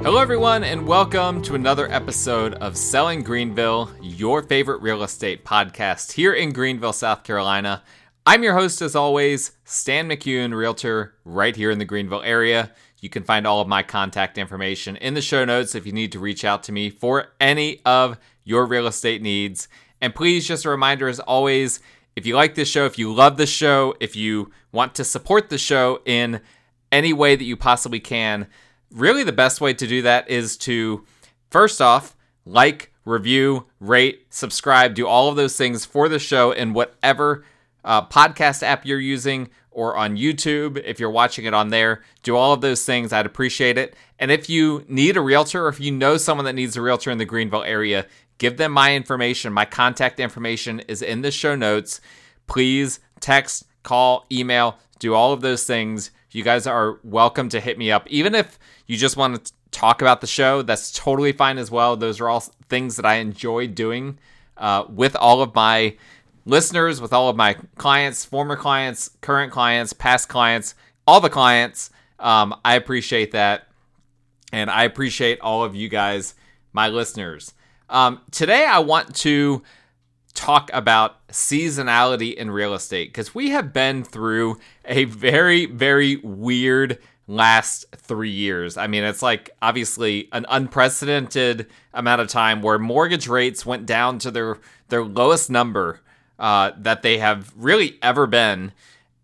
Hello, everyone, and welcome to another episode of Selling Greenville, your favorite real estate podcast here in Greenville, South Carolina. I'm your host, as always, Stan McCune, realtor right here in the Greenville area. You can find all of my contact information in the show notes if you need to reach out to me for any of your real estate needs. And please, just a reminder as always, if you like this show, if you love this show, if you want to support the show in any way that you possibly can, really the best way to do that is to first off like review rate subscribe do all of those things for the show in whatever uh, podcast app you're using or on youtube if you're watching it on there do all of those things i'd appreciate it. And if you need a realtor or if you know someone that needs a realtor in the greenville area give them my information. My contact information is in the show notes. Please text call email do all of those things you guys are welcome to hit me up. Even if you just want to talk about the show, that's totally fine as well. Those are all things that I enjoy doing uh, with all of my listeners, with all of my clients, former clients, current clients, past clients, all the clients. Um, I appreciate that. And I appreciate all of you guys, my listeners. Um, today, I want to talk about seasonality in real estate because we have been through a very, very weird last three years. I mean, it's like obviously an unprecedented amount of time where mortgage rates went down to their their lowest number uh, that they have really ever been,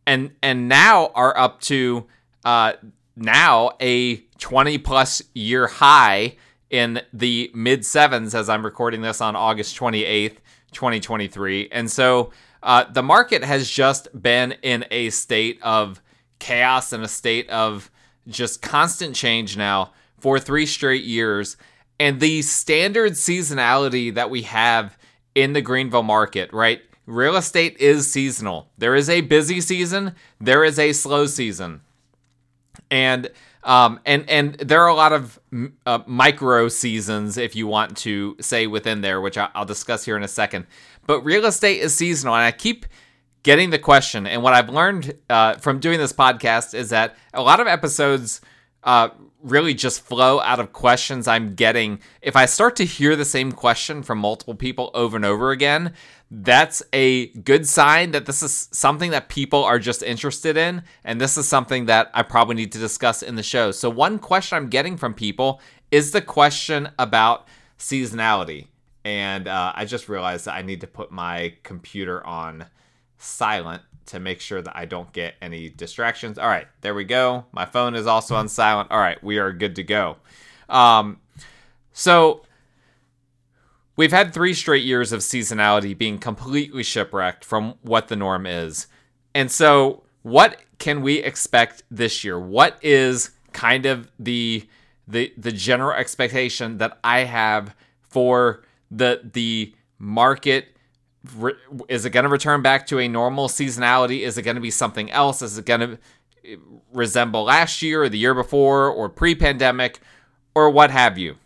and and now are up to uh, now a 20 plus year high in the mid sevens as I'm recording this on August 28th. 2023. And so uh, the market has just been in a state of chaos and a state of just constant change now for three straight years. And the standard seasonality that we have in the Greenville market, right? Real estate is seasonal. There is a busy season, there is a slow season. And um, and and there are a lot of uh, micro seasons, if you want to say within there, which I'll discuss here in a second. But real estate is seasonal, and I keep getting the question. And what I've learned uh, from doing this podcast is that a lot of episodes uh, really just flow out of questions I'm getting. If I start to hear the same question from multiple people over and over again, that's a good sign that this is something that people are just interested in. And this is something that I probably need to discuss in the show. So, one question I'm getting from people is the question about seasonality. And uh, I just realized that I need to put my computer on silent to make sure that I don't get any distractions. All right, there we go. My phone is also on silent. All right, we are good to go. Um, so, We've had three straight years of seasonality being completely shipwrecked from what the norm is. And so, what can we expect this year? What is kind of the the the general expectation that I have for the the market is it going to return back to a normal seasonality? Is it going to be something else? Is it going to resemble last year or the year before or pre-pandemic or what have you?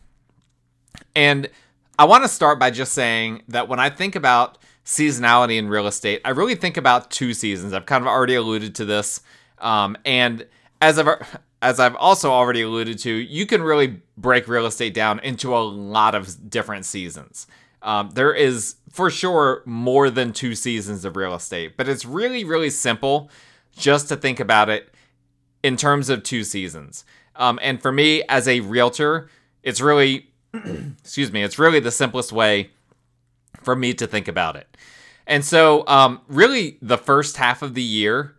And I want to start by just saying that when I think about seasonality in real estate, I really think about two seasons. I've kind of already alluded to this, um, and as I've as I've also already alluded to, you can really break real estate down into a lot of different seasons. Um, there is for sure more than two seasons of real estate, but it's really really simple just to think about it in terms of two seasons. Um, and for me as a realtor, it's really excuse me, it's really the simplest way for me to think about it. And so, um, really, the first half of the year,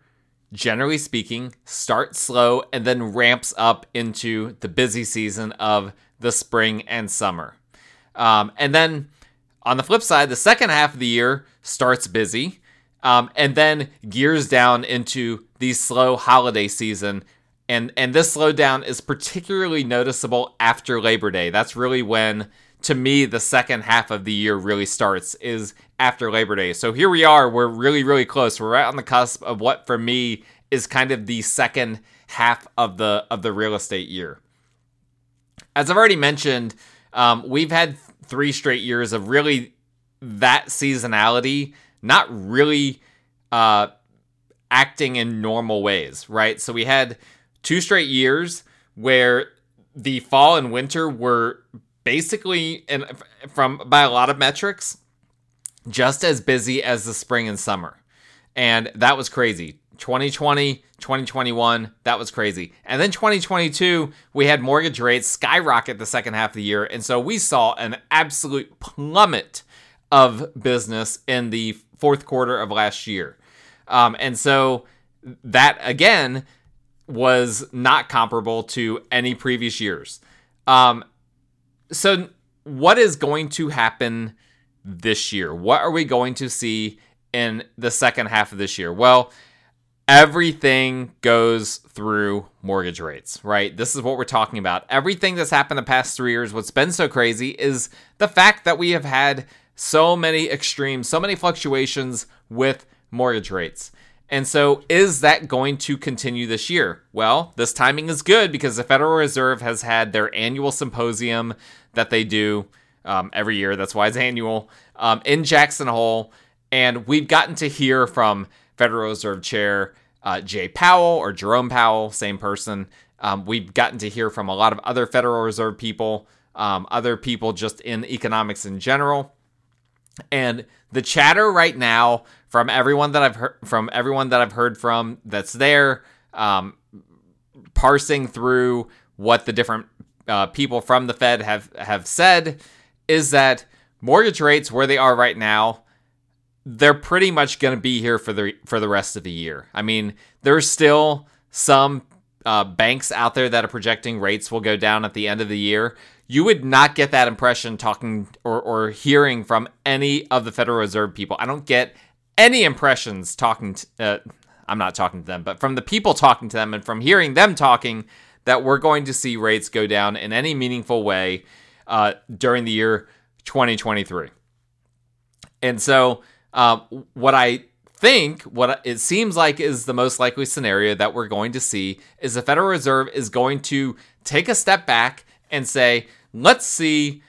generally speaking, starts slow and then ramps up into the busy season of the spring and summer. Um, and then on the flip side, the second half of the year starts busy um, and then gears down into the slow holiday season and and this slowdown is particularly noticeable after Labor Day. That's really when to me the second half of the year really starts is after Labor Day. So here we are, we're really really close. We're right on the cusp of what for me is kind of the second half of the of the real estate year. As I've already mentioned, um, we've had three straight years of really that seasonality not really uh, acting in normal ways, right? So we had two straight years where the fall and winter were basically, and from by a lot of metrics, just as busy as the spring and summer. And that was crazy. 2020, 2021, that was crazy. And then 2022, we had mortgage rates skyrocket the second half of the year. And so we saw an absolute plummet of business in the fourth quarter of last year. Um, and so that, again, was not comparable to any previous years. Um, so, what is going to happen this year? What are we going to see in the second half of this year? Well, everything goes through mortgage rates, right? This is what we're talking about. Everything that's happened the past three years, what's been so crazy is the fact that we have had so many extremes, so many fluctuations with mortgage rates. And so, is that going to continue this year? Well, this timing is good because the Federal Reserve has had their annual symposium that they do um, every year. That's why it's annual um, in Jackson Hole. And we've gotten to hear from Federal Reserve Chair uh, Jay Powell or Jerome Powell, same person. Um, we've gotten to hear from a lot of other Federal Reserve people, um, other people just in economics in general. And the chatter right now from everyone that I've heard from everyone that I've heard from that's there, um, parsing through what the different uh, people from the Fed have have said is that mortgage rates where they are right now they're pretty much going to be here for the for the rest of the year. I mean, there's still some uh, banks out there that are projecting rates will go down at the end of the year. You would not get that impression talking or, or hearing from any of the Federal Reserve people. I don't get any impressions talking to, uh, I'm not talking to them, but from the people talking to them and from hearing them talking, that we're going to see rates go down in any meaningful way uh, during the year 2023. And so, um, what I think, what it seems like is the most likely scenario that we're going to see is the Federal Reserve is going to take a step back and say, let's see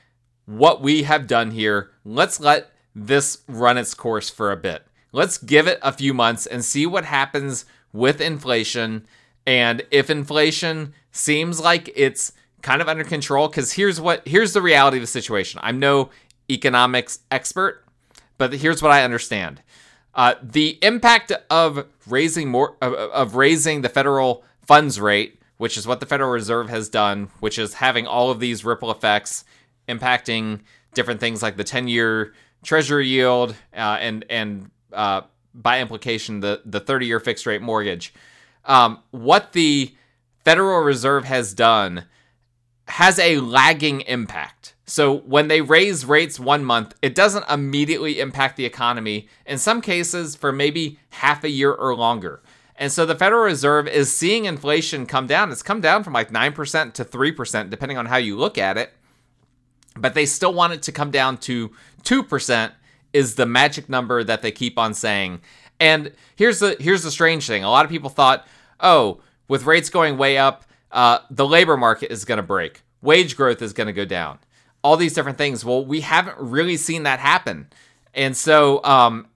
what we have done here. Let's let this run its course for a bit. Let's give it a few months and see what happens with inflation. And if inflation seems like it's kind of under control, because here's what here's the reality of the situation. I'm no economics expert, but here's what I understand. Uh, the impact of raising more of, of raising the federal funds rate, which is what the Federal Reserve has done, which is having all of these ripple effects impacting different things like the 10-year treasury yield uh, and and uh, by implication, the the 30 year fixed rate mortgage. Um, what the Federal Reserve has done has a lagging impact. So when they raise rates one month, it doesn't immediately impact the economy. In some cases, for maybe half a year or longer. And so the Federal Reserve is seeing inflation come down. It's come down from like 9% to 3%, depending on how you look at it. But they still want it to come down to 2% is the magic number that they keep on saying. And here's the here's the strange thing. A lot of people thought, oh, with rates going way up, uh, the labor market is going to break, wage growth is going to go down, all these different things. Well, we haven't really seen that happen, and so um,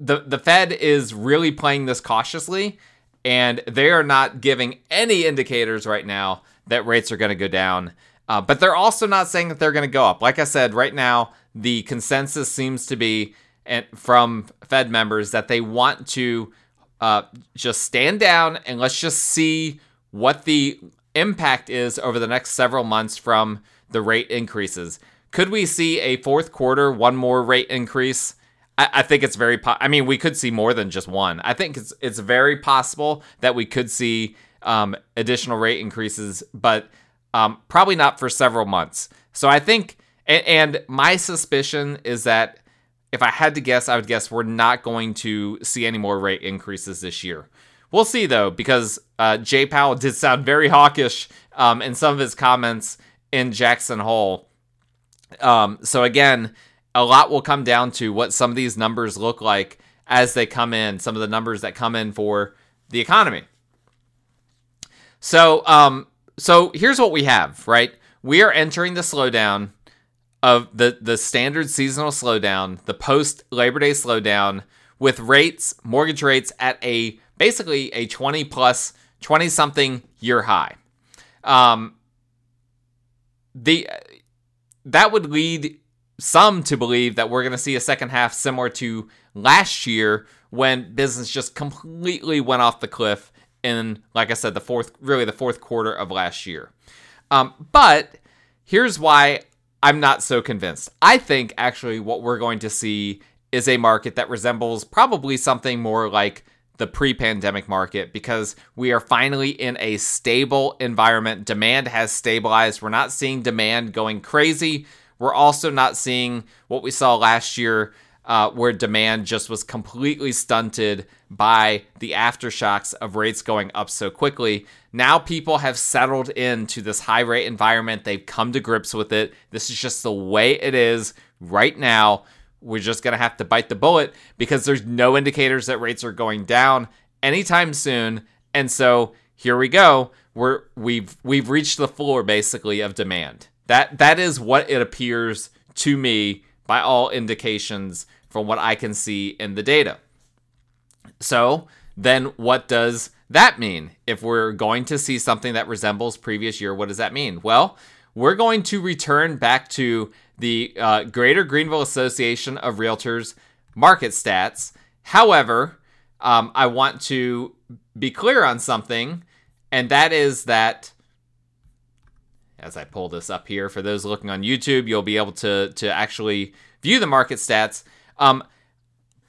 the the Fed is really playing this cautiously, and they are not giving any indicators right now that rates are going to go down. Uh, but they're also not saying that they're going to go up. Like I said, right now the consensus seems to be and from Fed members that they want to uh, just stand down and let's just see what the impact is over the next several months from the rate increases. Could we see a fourth quarter, one more rate increase? I, I think it's very. Po- I mean, we could see more than just one. I think it's it's very possible that we could see um, additional rate increases, but um, probably not for several months. So I think and, and my suspicion is that if I had to guess, I would guess we're not going to see any more rate increases this year. We'll see though, because uh, Jay Powell did sound very hawkish um, in some of his comments in Jackson Hole. Um, so again, a lot will come down to what some of these numbers look like as they come in. Some of the numbers that come in for the economy. So, um, so here's what we have. Right, we are entering the slowdown of the the standard seasonal slowdown, the post Labor Day slowdown, with rates, mortgage rates at a basically a 20 plus 20 something year high. Um, the that would lead some to believe that we're going to see a second half similar to last year when business just completely went off the cliff in, like I said, the fourth, really the fourth quarter of last year. Um, but here's why I'm not so convinced. I think actually what we're going to see is a market that resembles probably something more like the pre pandemic market because we are finally in a stable environment. Demand has stabilized. We're not seeing demand going crazy. We're also not seeing what we saw last year, uh, where demand just was completely stunted by the aftershocks of rates going up so quickly. Now people have settled into this high rate environment. They've come to grips with it. This is just the way it is right now. We're just going to have to bite the bullet because there's no indicators that rates are going down anytime soon. And so here we go. We're we've we've reached the floor basically of demand. That that is what it appears to me by all indications from what I can see in the data. So, then what does that mean? If we're going to see something that resembles previous year, what does that mean? Well, we're going to return back to the uh, Greater Greenville Association of Realtors market stats. However, um, I want to be clear on something, and that is that as I pull this up here, for those looking on YouTube, you'll be able to to actually view the market stats. Um,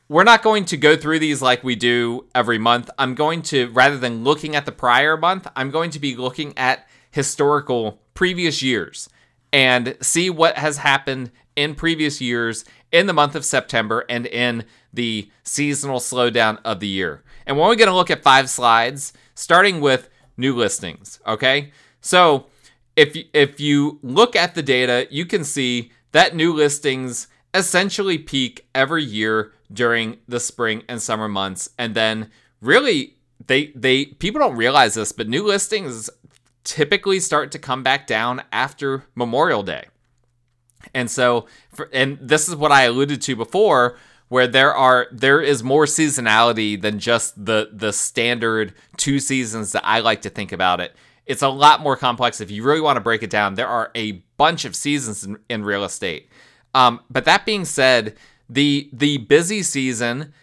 we're not going to go through these like we do every month. I'm going to, rather than looking at the prior month, I'm going to be looking at historical previous years and see what has happened in previous years in the month of September and in the seasonal slowdown of the year. And we're only going to look at five slides, starting with new listings. Okay. So if, if you look at the data, you can see that new listings essentially peak every year during the spring and summer months. And then really they they people don't realize this, but new listings typically start to come back down after Memorial Day. And so, for, and this is what I alluded to before, where there are there is more seasonality than just the the standard two seasons that I like to think about it. It's a lot more complex. If you really want to break it down, there are a bunch of seasons in, in real estate. Um, but that being said, the the busy season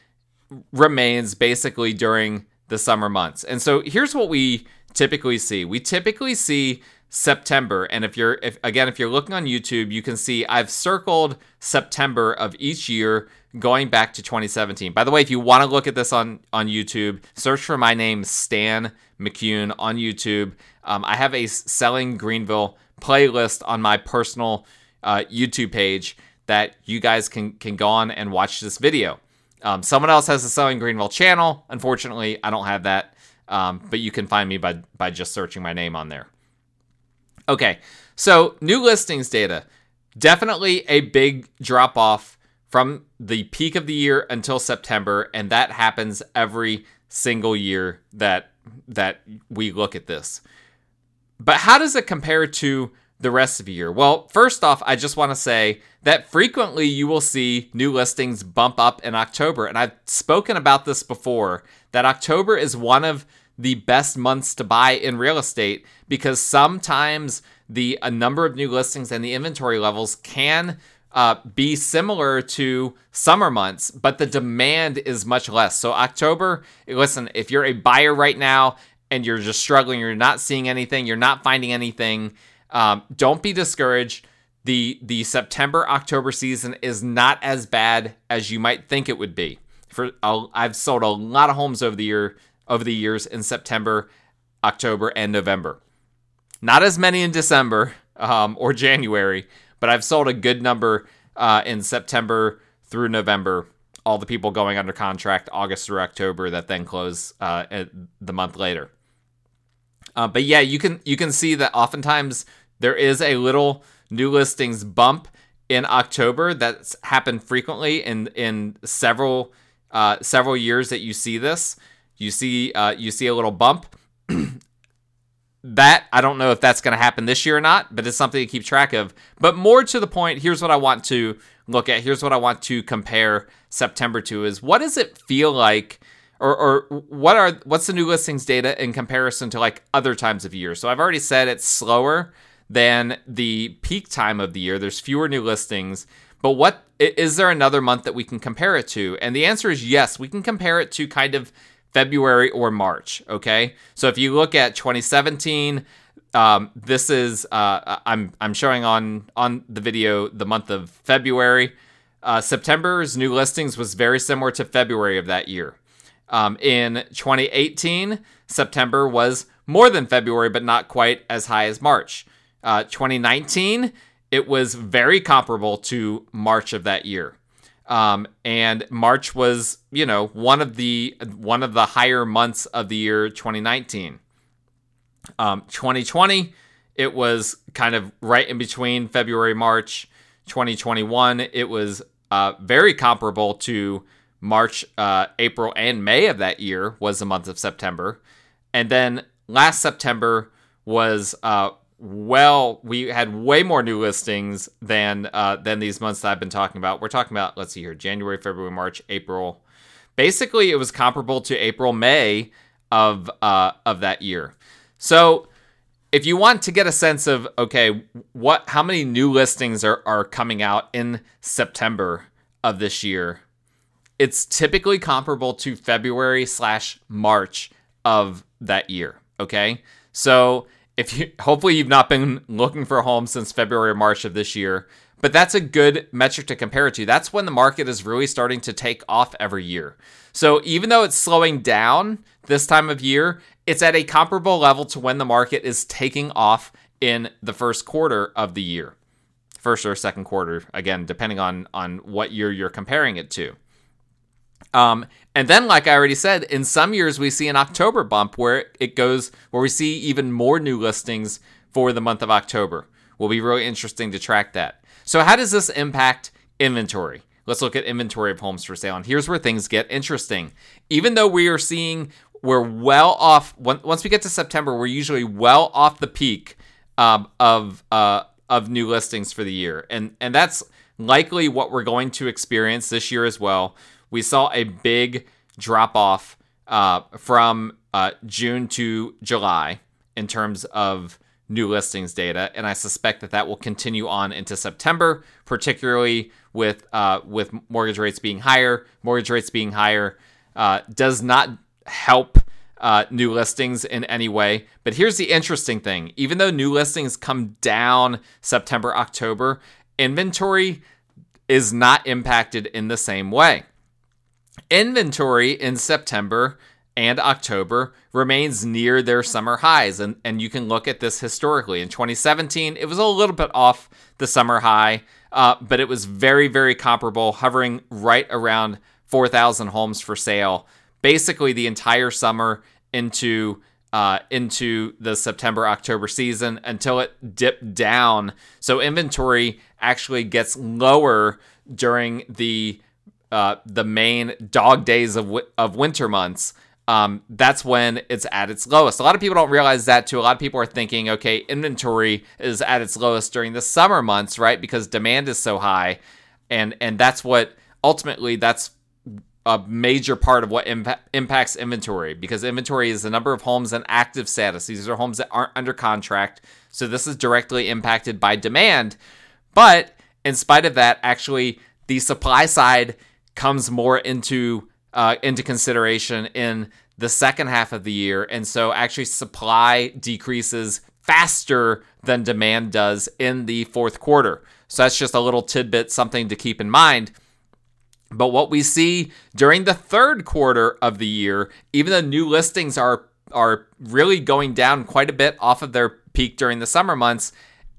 remains basically during the summer months. And so here's what we typically see. We typically see September. And if you're, if again, if you're looking on YouTube, you can see I've circled September of each year going back to 2017. By the way, if you want to look at this on on YouTube, search for my name Stan McCune on YouTube. Um, I have a Selling Greenville playlist on my personal uh, YouTube page that you guys can can go on and watch this video. Um, someone else has a Selling Greenville channel. Unfortunately, I don't have that, um, but you can find me by by just searching my name on there. Okay, so new listings data. Definitely a big drop off from the peak of the year until September, and that happens every single year that that we look at this. But how does it compare to the rest of the year? Well, first off, I just want to say that frequently you will see new listings bump up in October. And I've spoken about this before that October is one of the best months to buy in real estate because sometimes the a number of new listings and the inventory levels can uh, be similar to summer months, but the demand is much less. So October, listen, if you're a buyer right now and you're just struggling, you're not seeing anything, you're not finding anything, um, don't be discouraged. The the September October season is not as bad as you might think it would be. For I've sold a lot of homes over the year over the years in September, October, and November. Not as many in December um, or January, but I've sold a good number uh, in September through November. All the people going under contract August through October that then close uh, the month later. Uh, but yeah, you can you can see that oftentimes there is a little new listings bump in October that's happened frequently in in several uh, several years that you see this. You see uh, you see a little bump. that I don't know if that's going to happen this year or not, but it's something to keep track of. But more to the point, here's what I want to look at. Here's what I want to compare September to is what does it feel like or, or what are what's the new listings data in comparison to like other times of year? So I've already said it's slower than the peak time of the year. There's fewer new listings. But what is there another month that we can compare it to? And the answer is yes, we can compare it to kind of February or March. Okay, so if you look at 2017, um, this is uh, I'm I'm showing on on the video the month of February. Uh, September's new listings was very similar to February of that year. Um, in 2018, September was more than February, but not quite as high as March. Uh, 2019, it was very comparable to March of that year. Um, and March was, you know, one of the one of the higher months of the year 2019. Um, 2020, it was kind of right in between February March. 2021, it was uh, very comparable to March, uh, April, and May of that year was the month of September, and then last September was uh, well, we had way more new listings than uh, than these months that I've been talking about. We're talking about let's see here, January, February, March, April. Basically, it was comparable to April, May of uh, of that year. So, if you want to get a sense of okay, what how many new listings are are coming out in September of this year, it's typically comparable to February slash March of that year. Okay, so if you hopefully you've not been looking for a home since February or March of this year, but that's a good metric to compare it to. That's when the market is really starting to take off every year. So even though it's slowing down this time of year, it's at a comparable level to when the market is taking off in the first quarter of the year. First or second quarter, again, depending on on what year you're comparing it to. Um, and then, like I already said, in some years we see an October bump where it goes, where we see even more new listings for the month of October. Will be really interesting to track that. So, how does this impact inventory? Let's look at inventory of homes for sale. And here's where things get interesting. Even though we are seeing we're well off, once we get to September, we're usually well off the peak um, of uh, of new listings for the year, and and that's likely what we're going to experience this year as well we saw a big drop off uh, from uh, June to July in terms of new listings data, and I suspect that that will continue on into September, particularly with uh, with mortgage rates being higher. Mortgage rates being higher uh, does not help uh, new listings in any way. But here's the interesting thing: even though new listings come down September, October, inventory is not impacted in the same way. Inventory in September and October remains near their summer highs. And, and you can look at this historically. In 2017, it was a little bit off the summer high, uh, but it was very, very comparable, hovering right around 4,000 homes for sale, basically the entire summer into. Uh, into the September October season until it dipped down. So inventory actually gets lower during the uh, the main dog days of w- of winter months, um, that's when it's at its lowest. A lot of people don't realize that too. A lot of people are thinking, okay, inventory is at its lowest during the summer months, right? Because demand is so high, and and that's what ultimately that's a major part of what impa- impacts inventory because inventory is the number of homes in active status. These are homes that aren't under contract, so this is directly impacted by demand. But in spite of that, actually, the supply side comes more into uh, into consideration in the second half of the year, and so actually supply decreases faster than demand does in the fourth quarter. So that's just a little tidbit, something to keep in mind. But what we see during the third quarter of the year, even though new listings are are really going down quite a bit off of their peak during the summer months,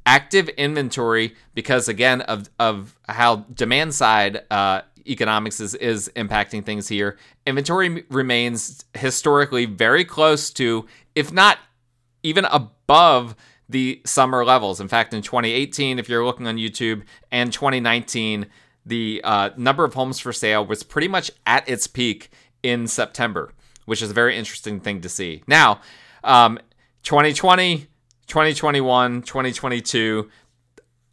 active inventory, because again of of how demand side uh, economics is, is impacting things here. Inventory remains historically very close to, if not even above, the summer levels. In fact, in 2018, if you're looking on YouTube, and 2019, the uh, number of homes for sale was pretty much at its peak in September, which is a very interesting thing to see. Now, um, 2020, 2021, 2022,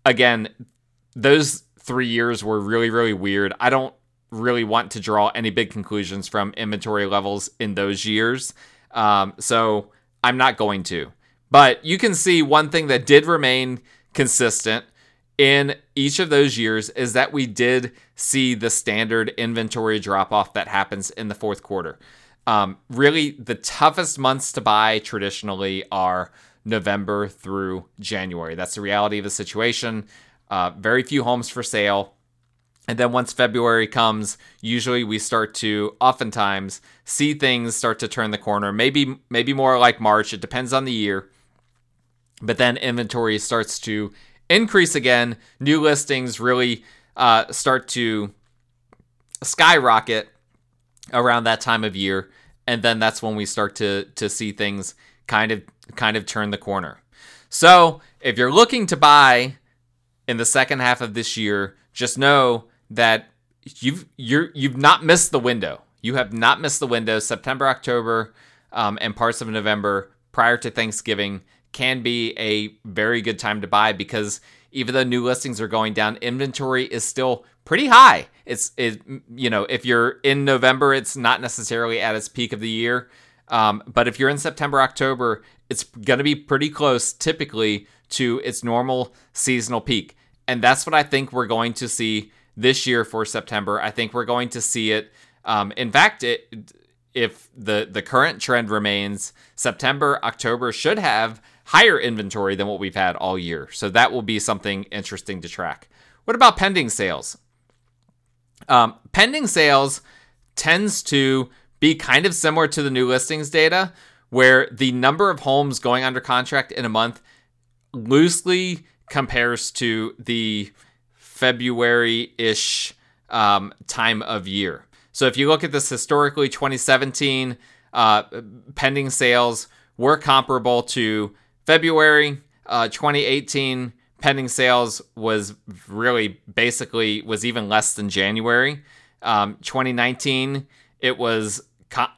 again, those three years were really, really weird. I don't really want to draw any big conclusions from inventory levels in those years. Um, so I'm not going to. But you can see one thing that did remain consistent in each of those years is that we did see the standard inventory drop off that happens in the fourth quarter. Um, really, the toughest months to buy traditionally are November through January. That's the reality of the situation. Uh, very few homes for sale. And then once February comes, usually we start to oftentimes see things start to turn the corner. Maybe maybe more like March. It depends on the year. But then inventory starts to increase again. New listings really uh, start to skyrocket around that time of year, and then that's when we start to to see things kind of kind of turn the corner. So if you're looking to buy in the second half of this year, just know that you've you're you've not missed the window. You have not missed the window. September, October, um, and parts of November prior to Thanksgiving can be a very good time to buy because even though new listings are going down, inventory is still pretty high. It's it you know if you're in November, it's not necessarily at its peak of the year, um, but if you're in September, October, it's going to be pretty close typically to its normal seasonal peak, and that's what I think we're going to see this year for September. I think we're going to see it. Um, in fact, it if the the current trend remains, September, October should have higher inventory than what we've had all year. So that will be something interesting to track. What about pending sales? Um, pending sales tends to be kind of similar to the new listings data, where the number of homes going under contract in a month loosely compares to the February ish um, time of year. So if you look at this historically, 2017 uh, pending sales were comparable to February uh, 2018 pending sales was really basically was even less than January. Um, 2019 it was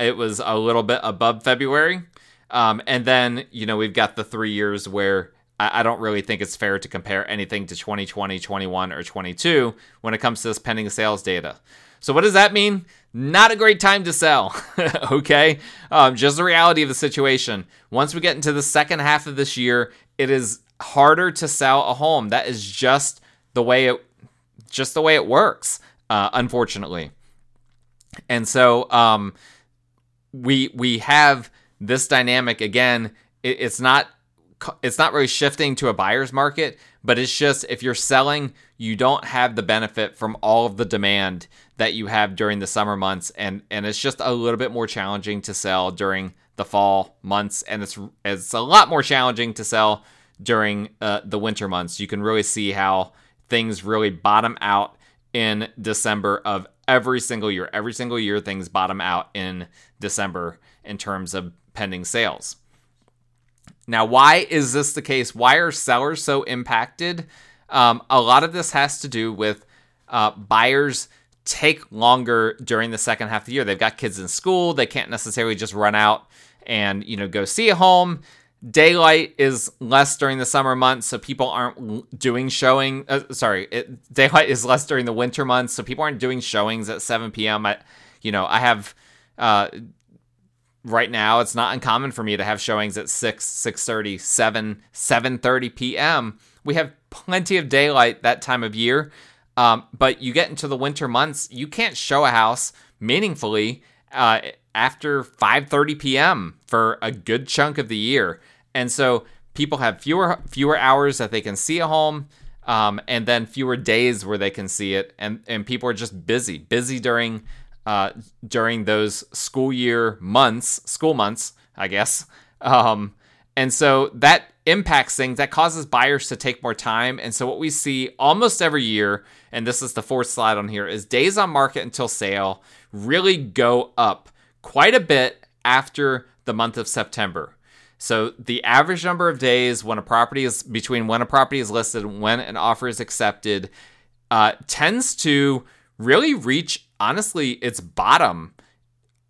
it was a little bit above February, um, and then you know we've got the three years where I, I don't really think it's fair to compare anything to 2020, 21, or 22 when it comes to this pending sales data. So what does that mean? Not a great time to sell. okay, um, just the reality of the situation. Once we get into the second half of this year, it is harder to sell a home. That is just the way it, just the way it works. Uh, unfortunately, and so um, we we have this dynamic again. It, it's not it's not really shifting to a buyer's market, but it's just if you're selling, you don't have the benefit from all of the demand that you have during the summer months and and it's just a little bit more challenging to sell during the fall months and it's it's a lot more challenging to sell during uh, the winter months. You can really see how things really bottom out in December of every single year. Every single year things bottom out in December in terms of pending sales. Now, why is this the case? Why are sellers so impacted? Um, a lot of this has to do with uh, buyers take longer during the second half of the year. They've got kids in school. They can't necessarily just run out and you know go see a home. Daylight is less during the summer months, so people aren't doing showing. Uh, sorry, it, daylight is less during the winter months, so people aren't doing showings at 7 p.m. I, you know, I have uh, right now it's not uncommon for me to have showings at 6 6.30 7 7.30 p.m we have plenty of daylight that time of year. Um, but you get into the winter months you can't show a house meaningfully uh, after 5.30 p.m for a good chunk of the year. And so people have fewer fewer hours that they can see a home um, and then fewer days where they can see it. And, and people are just busy busy during uh, during those school year months, school months, I guess. Um, and so that impacts things, that causes buyers to take more time. And so what we see almost every year, and this is the fourth slide on here, is days on market until sale really go up quite a bit after the month of September. So the average number of days when a property is between when a property is listed and when an offer is accepted uh, tends to really reach honestly its bottom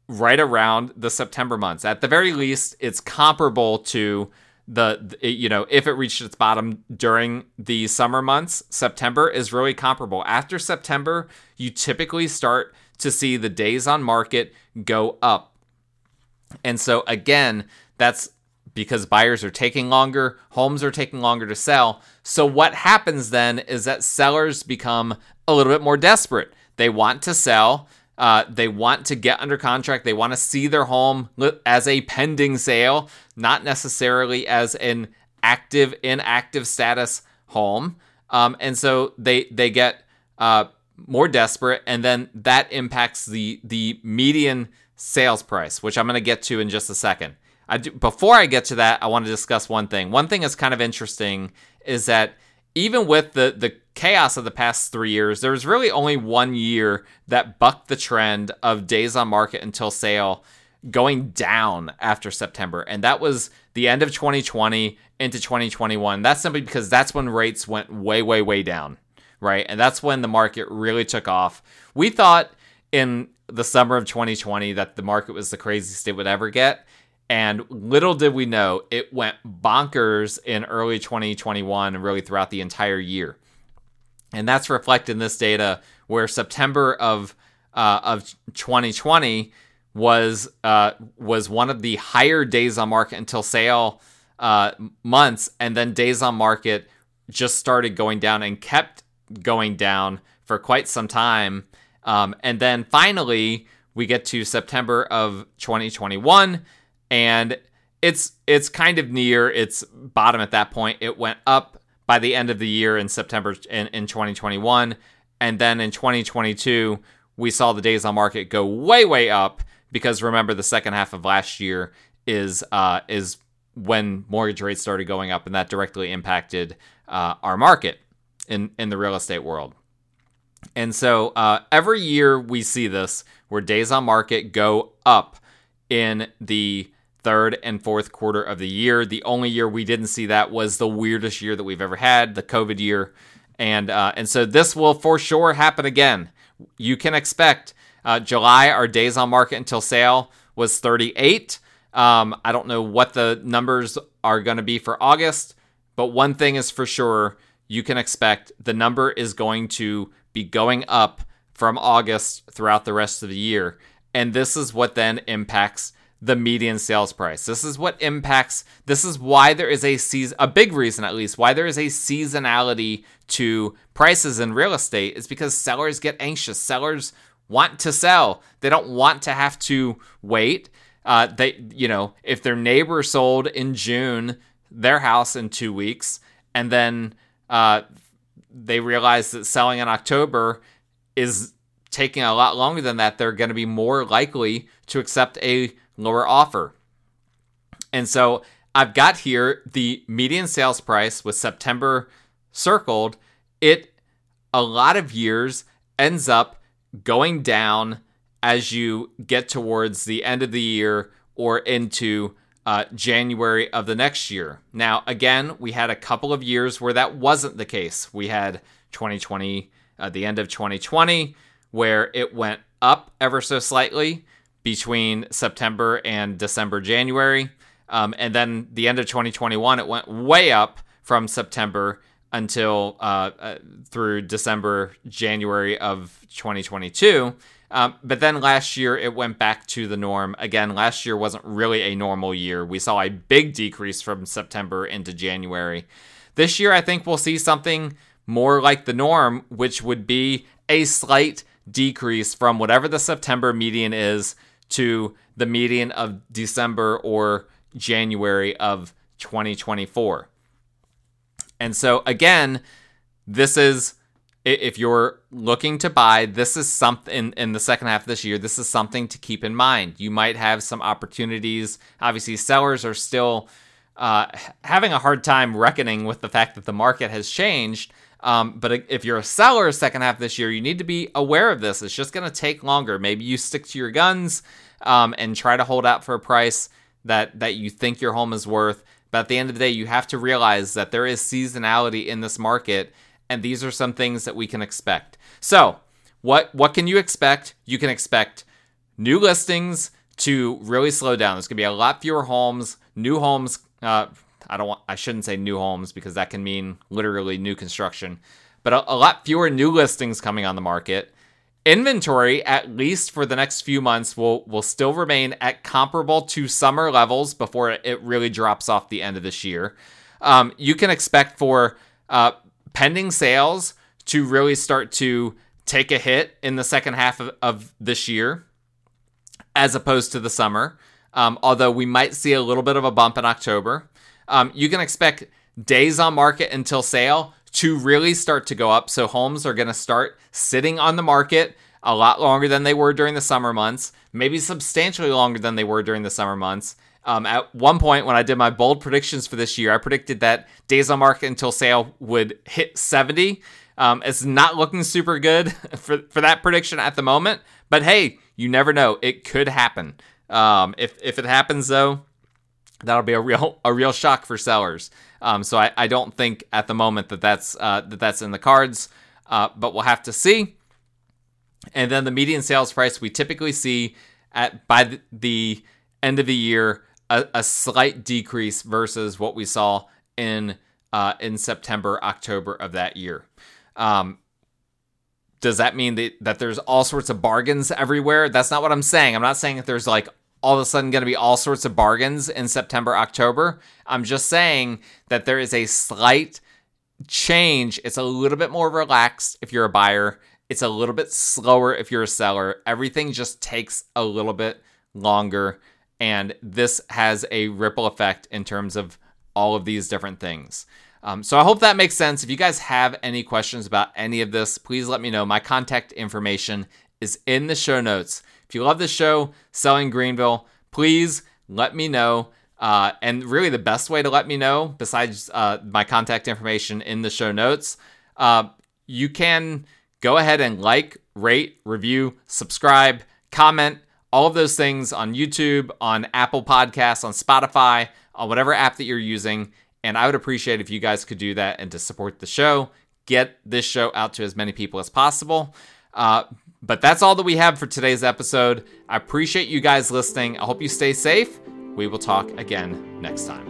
right around the September months. At the very least, it's comparable to the you know if it reached its bottom during the summer months september is really comparable after september you typically start to see the days on market go up and so again that's because buyers are taking longer, homes are taking longer to sell. So, what happens then is that sellers become a little bit more desperate. They want to sell, uh, they want to get under contract, they want to see their home as a pending sale, not necessarily as an active, inactive status home. Um, and so they they get uh, more desperate, and then that impacts the the median sales price, which I'm going to get to in just a second. I do, before I get to that, I want to discuss one thing. One thing that's kind of interesting is that even with the the chaos of the past three years, there was really only one year that bucked the trend of days on market until sale going down after September, and that was the end of 2020 into 2021. That's simply because that's when rates went way, way, way down, right? And that's when the market really took off. We thought in the summer of 2020 that the market was the craziest it would ever get. And little did we know, it went bonkers in early 2021 and really throughout the entire year. And that's reflected in this data where September of uh, of 2020 was uh, was one of the higher days on market until sale uh, months, and then days on market just started going down and kept going down for quite some time. Um, and then finally, we get to September of 2021, and it's it's kind of near its bottom at that point. It went up by the end of the year in September in, in 2021, and then in 2022 we saw the days on market go way way up because remember the second half of last year is uh, is when mortgage rates started going up, and that directly impacted uh, our market in in the real estate world. And so uh, every year we see this where days on market go up in the third and fourth quarter of the year. The only year we didn't see that was the weirdest year that we've ever had, the COVID year, and uh, and so this will for sure happen again. You can expect uh, July our days on market until sale was 38. Um, I don't know what the numbers are going to be for August, but one thing is for sure you can expect the number is going to be going up from August throughout the rest of the year. And this is what then impacts the median sales price. This is what impacts this is why there is a season a big reason at least why there is a seasonality to prices in real estate is because sellers get anxious. Sellers want to sell. They don't want to have to wait. Uh, they, you know, if their neighbor sold in June their house in two weeks, and then uh, they realize that selling in October is taking a lot longer than that, they're going to be more likely to accept a lower offer. And so I've got here the median sales price with September circled. It a lot of years ends up going down as you get towards the end of the year or into uh, January of the next year. Now, again, we had a couple of years where that wasn't the case. We had 2020, uh, the end of 2020, where it went up ever so slightly between September and December, January. Um, and then the end of 2021, it went way up from September until uh, uh, through December, January of 2022. Um, but then last year it went back to the norm. Again, last year wasn't really a normal year. We saw a big decrease from September into January. This year, I think we'll see something more like the norm, which would be a slight decrease from whatever the September median is to the median of December or January of 2024. And so, again, this is if you're looking to buy, this is something in the second half of this year. This is something to keep in mind. You might have some opportunities. Obviously, sellers are still uh, having a hard time reckoning with the fact that the market has changed. Um, but if you're a seller second half this year, you need to be aware of this. It's just going to take longer. Maybe you stick to your guns um, and try to hold out for a price that that you think your home is worth. But at the end of the day, you have to realize that there is seasonality in this market and these are some things that we can expect. So, what what can you expect? You can expect new listings to really slow down. There's gonna be a lot fewer homes, new homes. Uh, I don't want. I shouldn't say new homes because that can mean literally new construction, but a, a lot fewer new listings coming on the market. inventory, at least for the next few months, will will still remain at comparable to summer levels before it really drops off the end of this year. Um, you can expect for uh, pending sales to really start to take a hit in the second half of, of this year, as opposed to the summer. Um, although we might see a little bit of a bump in October, um, you can expect days on market until sale to really start to go up. So homes are going to start sitting on the market a lot longer than they were during the summer months, maybe substantially longer than they were during the summer months. Um, at one point, when I did my bold predictions for this year, I predicted that days on market until sale would hit 70. Um, it's not looking super good for, for that prediction at the moment, but hey, you never know. It could happen. Um, if, if it happens, though, that'll be a real a real shock for sellers. Um, so I, I don't think at the moment that that's uh, that that's in the cards, uh, but we'll have to see. And then the median sales price we typically see at by the end of the year a, a slight decrease versus what we saw in uh, in September October of that year. Um, does that mean that, that there's all sorts of bargains everywhere? That's not what I'm saying. I'm not saying that there's like all of a sudden going to be all sorts of bargains in September, October. I'm just saying that there is a slight change. It's a little bit more relaxed if you're a buyer, it's a little bit slower if you're a seller. Everything just takes a little bit longer. And this has a ripple effect in terms of all of these different things. Um, so I hope that makes sense. If you guys have any questions about any of this, please let me know. My contact information is in the show notes. If you love this show, Selling Greenville, please let me know. Uh, and really, the best way to let me know, besides uh, my contact information in the show notes, uh, you can go ahead and like, rate, review, subscribe, comment, all of those things on YouTube, on Apple Podcasts, on Spotify, on whatever app that you're using. And I would appreciate if you guys could do that and to support the show, get this show out to as many people as possible. But that's all that we have for today's episode. I appreciate you guys listening. I hope you stay safe. We will talk again next time.